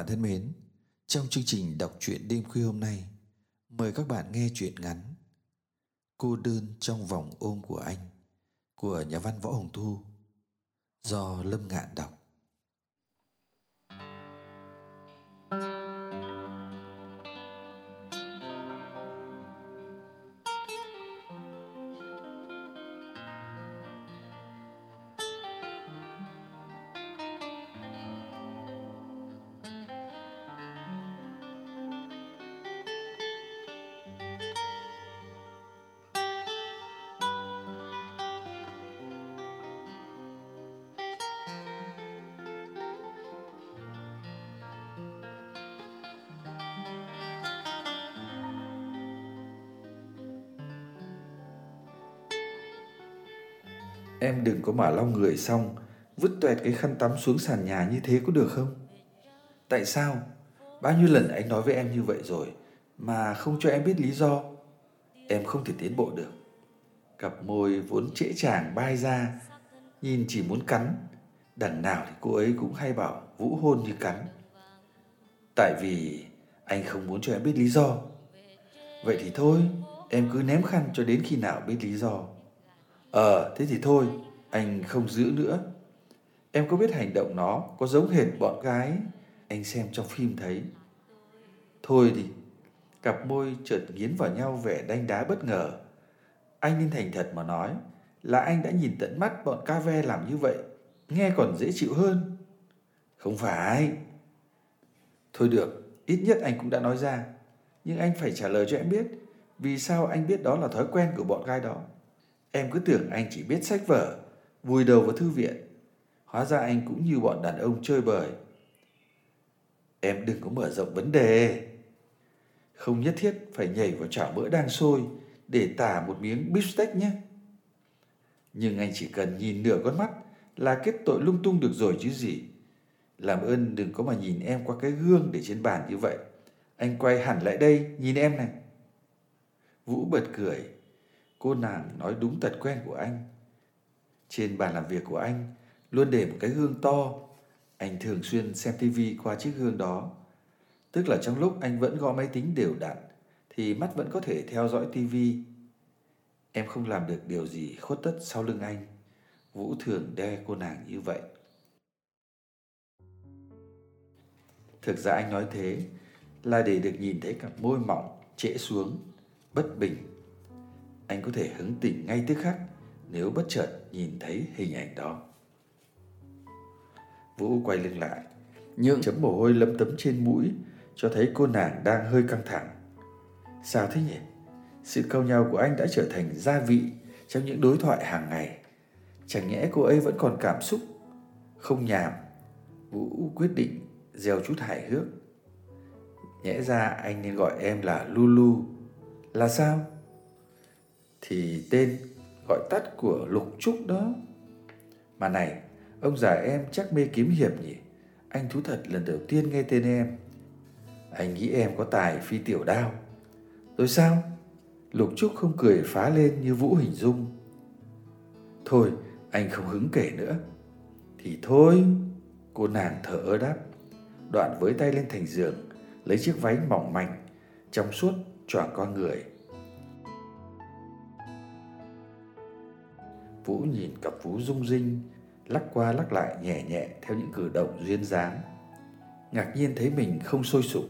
Bạn thân mến, trong chương trình đọc truyện đêm khuya hôm nay, mời các bạn nghe truyện ngắn Cô đơn trong vòng ôm của anh của nhà văn Võ Hồng Thu do Lâm Ngạn đọc. Em đừng có mà lau người xong, Vứt tuẹt cái khăn tắm xuống sàn nhà như thế có được không? Tại sao? Bao nhiêu lần anh nói với em như vậy rồi Mà không cho em biết lý do? Em không thể tiến bộ được. Cặp môi vốn trễ chàng bay ra, Nhìn chỉ muốn cắn. Đằng nào thì cô ấy cũng hay bảo Vũ hôn như cắn. Tại vì anh không muốn cho em biết lý do. Vậy thì thôi, Em cứ ném khăn cho đến khi nào biết lý do. Ờ, thế thì thôi, anh không giữ nữa. Em có biết hành động nó có giống hệt bọn gái anh xem trong phim thấy. Thôi đi, cặp môi chợt nghiến vào nhau vẻ đanh đá bất ngờ. Anh nên thành thật mà nói là anh đã nhìn tận mắt bọn ca ve làm như vậy, nghe còn dễ chịu hơn. Không phải. Thôi được, ít nhất anh cũng đã nói ra. Nhưng anh phải trả lời cho em biết vì sao anh biết đó là thói quen của bọn gái đó. Em cứ tưởng anh chỉ biết sách vở, vùi đầu vào thư viện. Hóa ra anh cũng như bọn đàn ông chơi bời. Em đừng có mở rộng vấn đề. Không nhất thiết phải nhảy vào chảo mỡ đang sôi để tả một miếng beefsteak nhé. Nhưng anh chỉ cần nhìn nửa con mắt là kết tội lung tung được rồi chứ gì. Làm ơn đừng có mà nhìn em qua cái gương để trên bàn như vậy. Anh quay hẳn lại đây, nhìn em này. Vũ bật cười, Cô nàng nói đúng tật quen của anh. Trên bàn làm việc của anh luôn để một cái gương to. Anh thường xuyên xem tivi qua chiếc gương đó. Tức là trong lúc anh vẫn gõ máy tính đều đặn thì mắt vẫn có thể theo dõi tivi. Em không làm được điều gì khuất tất sau lưng anh. Vũ thường đe cô nàng như vậy. Thực ra anh nói thế là để được nhìn thấy cặp môi mỏng trễ xuống, bất bình anh có thể hứng tỉnh ngay tức khắc nếu bất chợt nhìn thấy hình ảnh đó. Vũ quay lưng lại, những chấm mồ hôi lấm tấm trên mũi cho thấy cô nàng đang hơi căng thẳng. Sao thế nhỉ? Sự câu nhau của anh đã trở thành gia vị trong những đối thoại hàng ngày. Chẳng nhẽ cô ấy vẫn còn cảm xúc, không nhàm. Vũ quyết định gieo chút hài hước. Nhẽ ra anh nên gọi em là Lulu. Là sao? Thì tên gọi tắt của Lục Trúc đó. Mà này, ông già em chắc mê kiếm hiệp nhỉ? Anh thú thật lần đầu tiên nghe tên em. Anh nghĩ em có tài phi tiểu đao. Rồi sao? Lục Trúc không cười phá lên như Vũ hình dung. Thôi, anh không hứng kể nữa. Thì thôi, cô nàng thở đáp. Đoạn với tay lên thành giường, lấy chiếc váy mỏng manh, trong suốt choàng con người Vũ nhìn cặp vú rung rinh, lắc qua lắc lại nhẹ nhẹ theo những cử động duyên dáng. Ngạc nhiên thấy mình không sôi sục.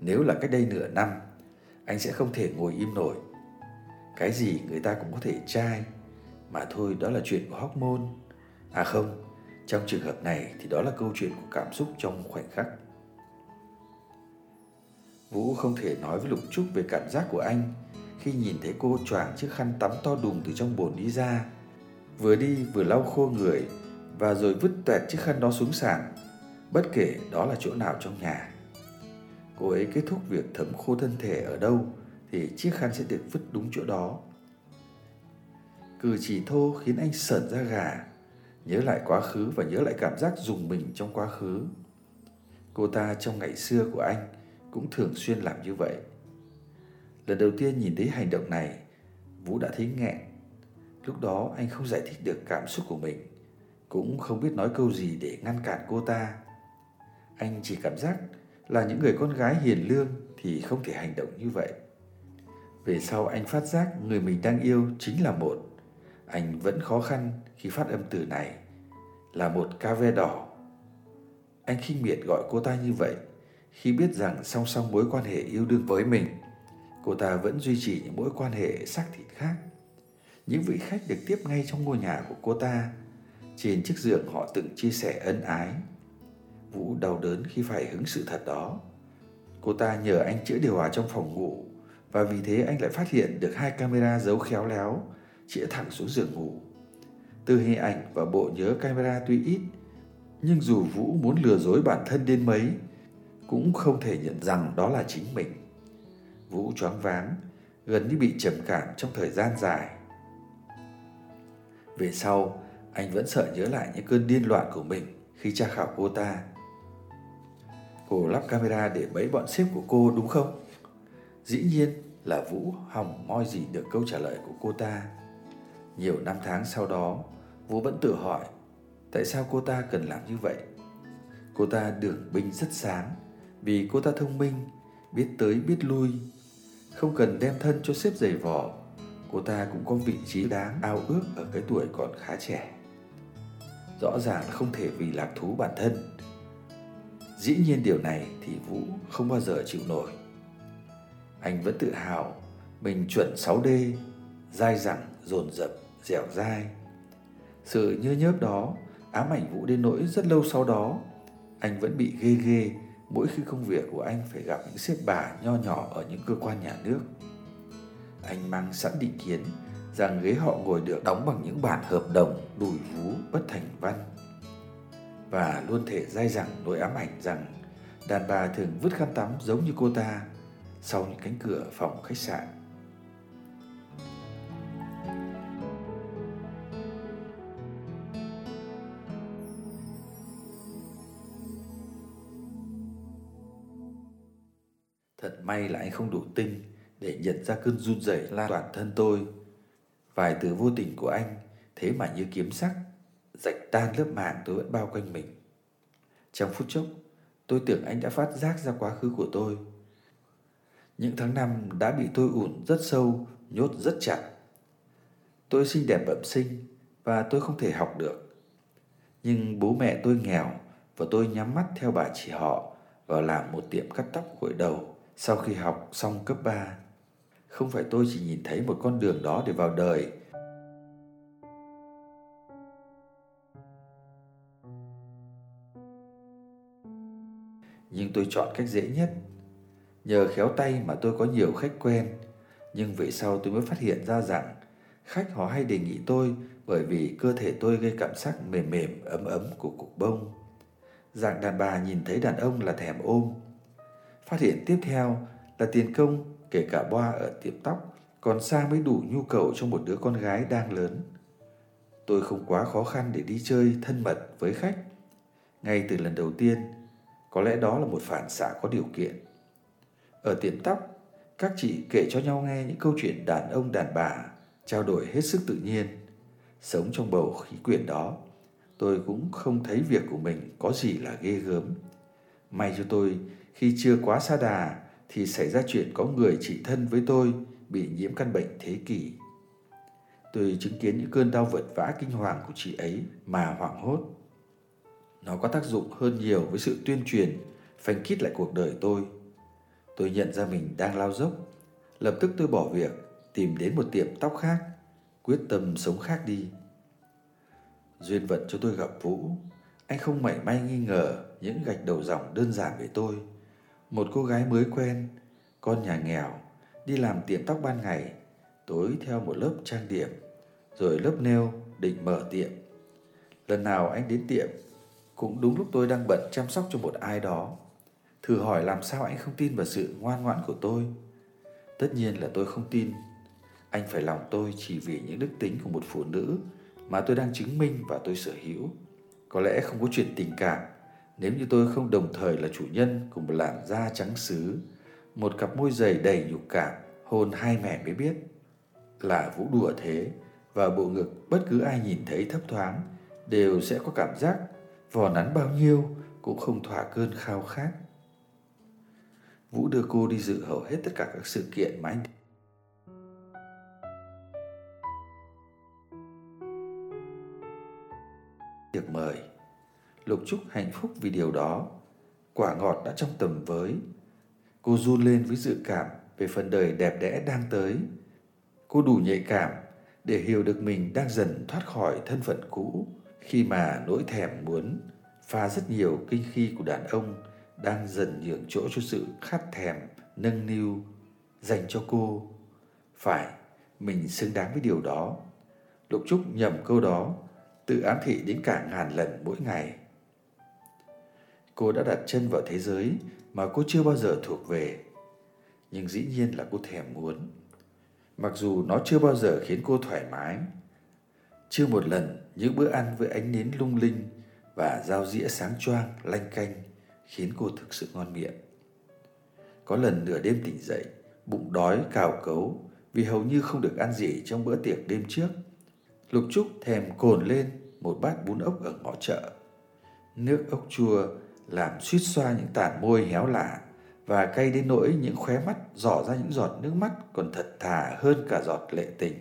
Nếu là cách đây nửa năm, anh sẽ không thể ngồi im nổi. cái gì người ta cũng có thể trai mà thôi đó là chuyện của hormone à không trong trường hợp này thì đó là câu chuyện của cảm xúc trong khoảnh khắc vũ không thể nói với lục trúc về cảm giác của anh khi nhìn thấy cô choàng chiếc khăn tắm to đùng từ trong bồn đi ra vừa đi vừa lau khô người và rồi vứt toẹt chiếc khăn đó xuống sàn. Bất kể đó là chỗ nào trong nhà. Cô ấy kết thúc việc thấm khô thân thể ở đâu thì chiếc khăn sẽ được vứt đúng chỗ đó. Cử chỉ thô khiến anh sởn ra gà, nhớ lại quá khứ và nhớ lại cảm giác dùng mình trong quá khứ. Cô ta trong ngày xưa của anh cũng thường xuyên làm như vậy. Lần đầu tiên nhìn thấy hành động này, vũ đã thấy nghẹn lúc đó anh không giải thích được cảm xúc của mình, cũng không biết nói câu gì để ngăn cản cô ta. Anh chỉ cảm giác là những người con gái hiền lương thì không thể hành động như vậy. Về sau anh phát giác người mình đang yêu chính là một. Anh vẫn khó khăn khi phát âm từ này, là một ca ve đỏ. Anh khinh miệt gọi cô ta như vậy khi biết rằng song song mối quan hệ yêu đương với mình, cô ta vẫn duy trì những mối quan hệ xác thịt khác những vị khách được tiếp ngay trong ngôi nhà của cô ta. Trên chiếc giường họ từng chia sẻ ân ái. Vũ đau đớn khi phải hứng sự thật đó. Cô ta nhờ anh chữa điều hòa trong phòng ngủ, và vì thế anh lại phát hiện được hai camera giấu khéo léo, chĩa thẳng xuống giường ngủ. Từ hình ảnh và bộ nhớ camera tuy ít, nhưng dù vũ muốn lừa dối bản thân đến mấy, cũng không thể nhận rằng đó là chính mình. Vũ choáng váng, gần như bị trầm cảm trong thời gian dài về sau, anh vẫn sợ nhớ lại những cơn điên loạn của mình khi tra khảo cô ta. Cô lắp camera để bẫy bọn sếp của cô, đúng không? Dĩ nhiên là vũ hỏng moi gì được câu trả lời của cô ta. Nhiều năm tháng sau đó, vũ vẫn tự hỏi, tại sao cô ta cần làm như vậy? Cô ta đường binh rất sáng, vì cô ta thông minh, biết tới biết lui, không cần đem thân cho xếp giày vò cô ta cũng có vị trí đáng ao ước ở cái tuổi còn khá trẻ. Rõ ràng không thể vì lạc thú bản thân. Dĩ nhiên điều này thì vũ không bao giờ chịu nổi. Anh vẫn tự hào mình chuẩn 6D dai dẳng, dồn dập, dẻo dai. Sự nhớ nhớp đó ám ảnh vũ đến nỗi rất lâu sau đó, anh vẫn bị ghê ghê mỗi khi công việc của anh phải gặp những xếp bà nho nhỏ ở những cơ quan nhà nước anh mang sẵn định kiến rằng ghế họ ngồi được đóng bằng những bản hợp đồng, đùi vú, bất thành văn. Và luôn thể dai dẳng nỗi ám ảnh rằng đàn bà thường vứt khăn tắm giống như cô ta sau những cánh cửa phòng khách sạn. Thật may là anh không đủ tinh để nhận ra cơn run rẩy lan toàn thân tôi. Vài từ vô tình của anh thế mà như kiếm sắc, rạch tan lớp màng tôi vẫn bao quanh mình. Trong phút chốc, tôi tưởng anh đã phát giác ra quá khứ của tôi. Những tháng năm đã bị tôi ủn rất sâu, nhốt rất chặt. Tôi xinh đẹp bẩm sinh và tôi không thể học được. Nhưng bố mẹ tôi nghèo và tôi nhắm mắt theo bà chị họ vào làm một tiệm cắt tóc gội đầu sau khi học xong cấp 3. Không phải tôi chỉ nhìn thấy một con đường đó để vào đời nhưng tôi chọn cách dễ nhất. Nhờ khéo tay mà tôi có nhiều khách quen, nhưng về sau tôi mới phát hiện ra rằng khách họ hay đề nghị tôi bởi vì cơ thể tôi gây cảm giác mềm mềm ấm ấm của cục bông. Dạng đàn bà nhìn thấy đàn ông là thèm ôm, Phát hiện tiếp theo là tiền công kể cả boa ở tiệm tóc còn xa mới đủ nhu cầu cho một đứa con gái đang lớn. Tôi không quá khó khăn để đi chơi thân mật với khách. Ngay từ lần đầu tiên, có lẽ đó là một phản xạ có điều kiện. Ở tiệm tóc, các chị kể cho nhau nghe những câu chuyện đàn ông đàn bà, trao đổi hết sức tự nhiên. Sống trong bầu khí quyển đó, tôi cũng không thấy việc của mình có gì là ghê gớm. May cho tôi khi chưa quá xa đà thì xảy ra chuyện có người chị thân với tôi bị nhiễm căn bệnh thế kỷ. Tôi chứng kiến những cơn đau vật vã kinh hoàng của chị ấy mà hoảng hốt. Nó có tác dụng hơn nhiều với sự tuyên truyền, phanh kít lại cuộc đời tôi. Tôi nhận ra mình đang lao dốc. Lập tức tôi bỏ việc, tìm đến một tiệm tóc khác, quyết tâm sống khác đi. Duyên vận cho tôi gặp Vũ, anh không mảy may nghi ngờ những gạch đầu dòng đơn giản về tôi. Một cô gái mới quen, con nhà nghèo, đi làm tiệm tóc ban ngày, tối theo một lớp trang điểm, rồi lớp nêu định mở tiệm. Lần nào anh đến tiệm, cũng đúng lúc tôi đang bận chăm sóc cho một ai đó. Thử hỏi làm sao anh không tin vào sự ngoan ngoãn của tôi. Tất nhiên là tôi không tin. Anh phải lòng tôi chỉ vì những đức tính của một phụ nữ mà tôi đang chứng minh và tôi sở hữu. Có lẽ không có chuyện tình cảm nếu như tôi không đồng thời là chủ nhân của một làn da trắng xứ, một cặp môi dày đầy nhục cảm, hôn hai mẹ mới biết. Là vũ đùa thế, và bộ ngực bất cứ ai nhìn thấy thấp thoáng đều sẽ có cảm giác vò nắn bao nhiêu cũng không thỏa cơn khao khát. Vũ đưa cô đi dự hầu hết tất cả các sự kiện mà anh được mời. Lục Trúc hạnh phúc vì điều đó. Quả ngọt đã trong tầm với. Cô run lên với dự cảm về phần đời đẹp đẽ đang tới. Cô đủ nhạy cảm để hiểu được mình đang dần thoát khỏi thân phận cũ khi mà nỗi thèm muốn pha rất nhiều kinh khi của đàn ông đang dần nhường chỗ cho sự khát thèm, nâng niu dành cho cô phải, mình xứng đáng với điều đó lục trúc nhầm câu đó tự ám thị đến cả ngàn lần mỗi ngày cô đã đặt chân vào thế giới mà cô chưa bao giờ thuộc về. Nhưng dĩ nhiên là cô thèm muốn. Mặc dù nó chưa bao giờ khiến cô thoải mái. Chưa một lần những bữa ăn với ánh nến lung linh và dao dĩa sáng choang, lanh canh khiến cô thực sự ngon miệng. Có lần nửa đêm tỉnh dậy, bụng đói, cào cấu vì hầu như không được ăn gì trong bữa tiệc đêm trước. Lục trúc thèm cồn lên một bát bún ốc ở ngõ chợ. Nước ốc chua làm suýt xoa những tàn môi héo lạ và cay đến nỗi những khóe mắt dò ra những giọt nước mắt còn thật thà hơn cả giọt lệ tình.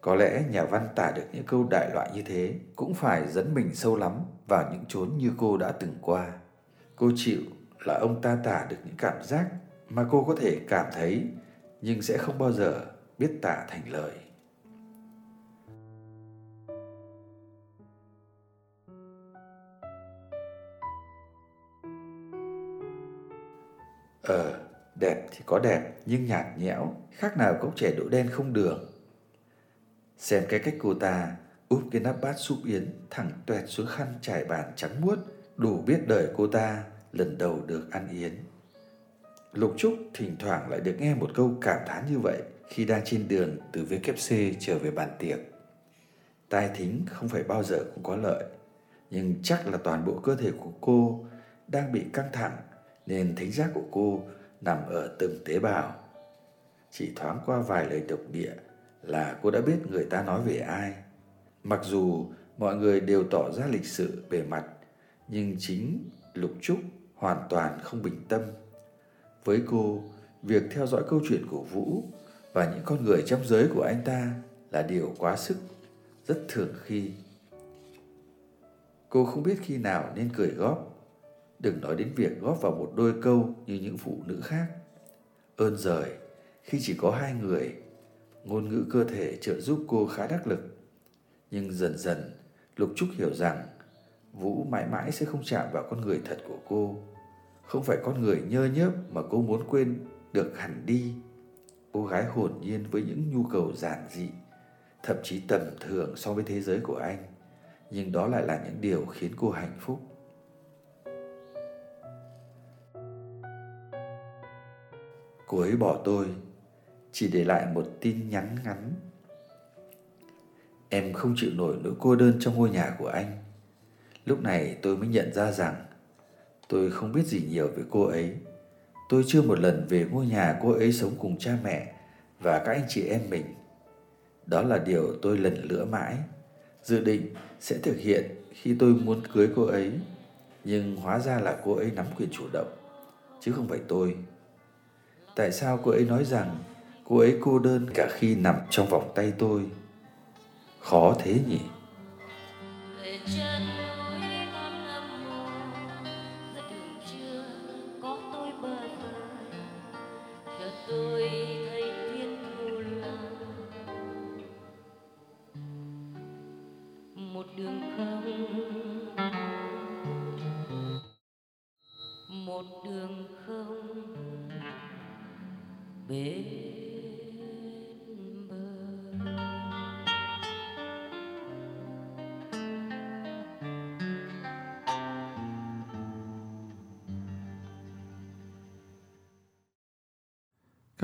Có lẽ nhà văn tả được những câu đại loại như thế cũng phải dẫn mình sâu lắm vào những chốn như cô đã từng qua. Cô chịu là ông ta tả được những cảm giác mà cô có thể cảm thấy nhưng sẽ không bao giờ biết tả thành lời. Ờ, đẹp thì có đẹp nhưng nhạt nhẽo, khác nào cốc trẻ đỗ đen không đường. Xem cái cách cô ta úp cái nắp bát súp yến thẳng tuẹt xuống khăn trải bàn trắng muốt, đủ biết đời cô ta lần đầu được ăn yến. Lục Trúc thỉnh thoảng lại được nghe một câu cảm thán như vậy khi đang trên đường từ VKC trở về bàn tiệc. Tai thính không phải bao giờ cũng có lợi, nhưng chắc là toàn bộ cơ thể của cô đang bị căng thẳng nên thính giác của cô nằm ở từng tế bào. Chỉ thoáng qua vài lời độc địa là cô đã biết người ta nói về ai. Mặc dù mọi người đều tỏ ra lịch sự bề mặt, nhưng chính Lục Trúc hoàn toàn không bình tâm. Với cô, việc theo dõi câu chuyện của Vũ và những con người trong giới của anh ta là điều quá sức, rất thường khi. Cô không biết khi nào nên cười góp Đừng nói đến việc góp vào một đôi câu như những phụ nữ khác. Ơn rời, khi chỉ có hai người, ngôn ngữ cơ thể trợ giúp cô khá đắc lực. Nhưng dần dần, Lục Trúc hiểu rằng Vũ mãi mãi sẽ không chạm vào con người thật của cô. Không phải con người nhơ nhớp mà cô muốn quên được hẳn đi. Cô gái hồn nhiên với những nhu cầu giản dị, thậm chí tầm thường so với thế giới của anh. Nhưng đó lại là những điều khiến cô hạnh phúc. Cô ấy bỏ tôi, Chỉ để lại một tin nhắn ngắn. Em không chịu nổi nỗi cô đơn trong ngôi nhà của anh. Lúc này tôi mới nhận ra rằng, Tôi không biết gì nhiều về cô ấy. Tôi chưa một lần về ngôi nhà cô ấy sống cùng cha mẹ Và các anh chị em mình. Đó là điều tôi lần lữa mãi. Dự định sẽ thực hiện khi tôi muốn cưới cô ấy, Nhưng hóa ra là cô ấy nắm quyền chủ động, Chứ không phải tôi. Tại sao cô ấy nói rằng cô ấy cô đơn cả khi nằm trong vòng tay tôi? Khó thế nhỉ? Chân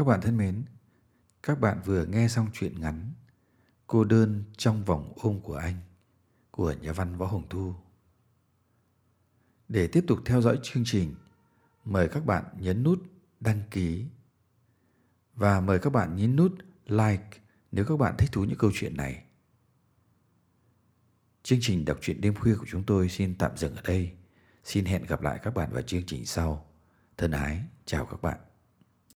Các bạn thân mến, các bạn vừa nghe xong chuyện ngắn Cô đơn trong vòng ôm của anh của nhà văn Võ Hồng Thu. Để tiếp tục theo dõi chương trình, mời các bạn nhấn nút đăng ký và mời các bạn nhấn nút like nếu các bạn thích thú những câu chuyện này. Chương trình đọc truyện đêm khuya của chúng tôi xin tạm dừng ở đây. Xin hẹn gặp lại các bạn vào chương trình sau. Thân ái, chào các bạn.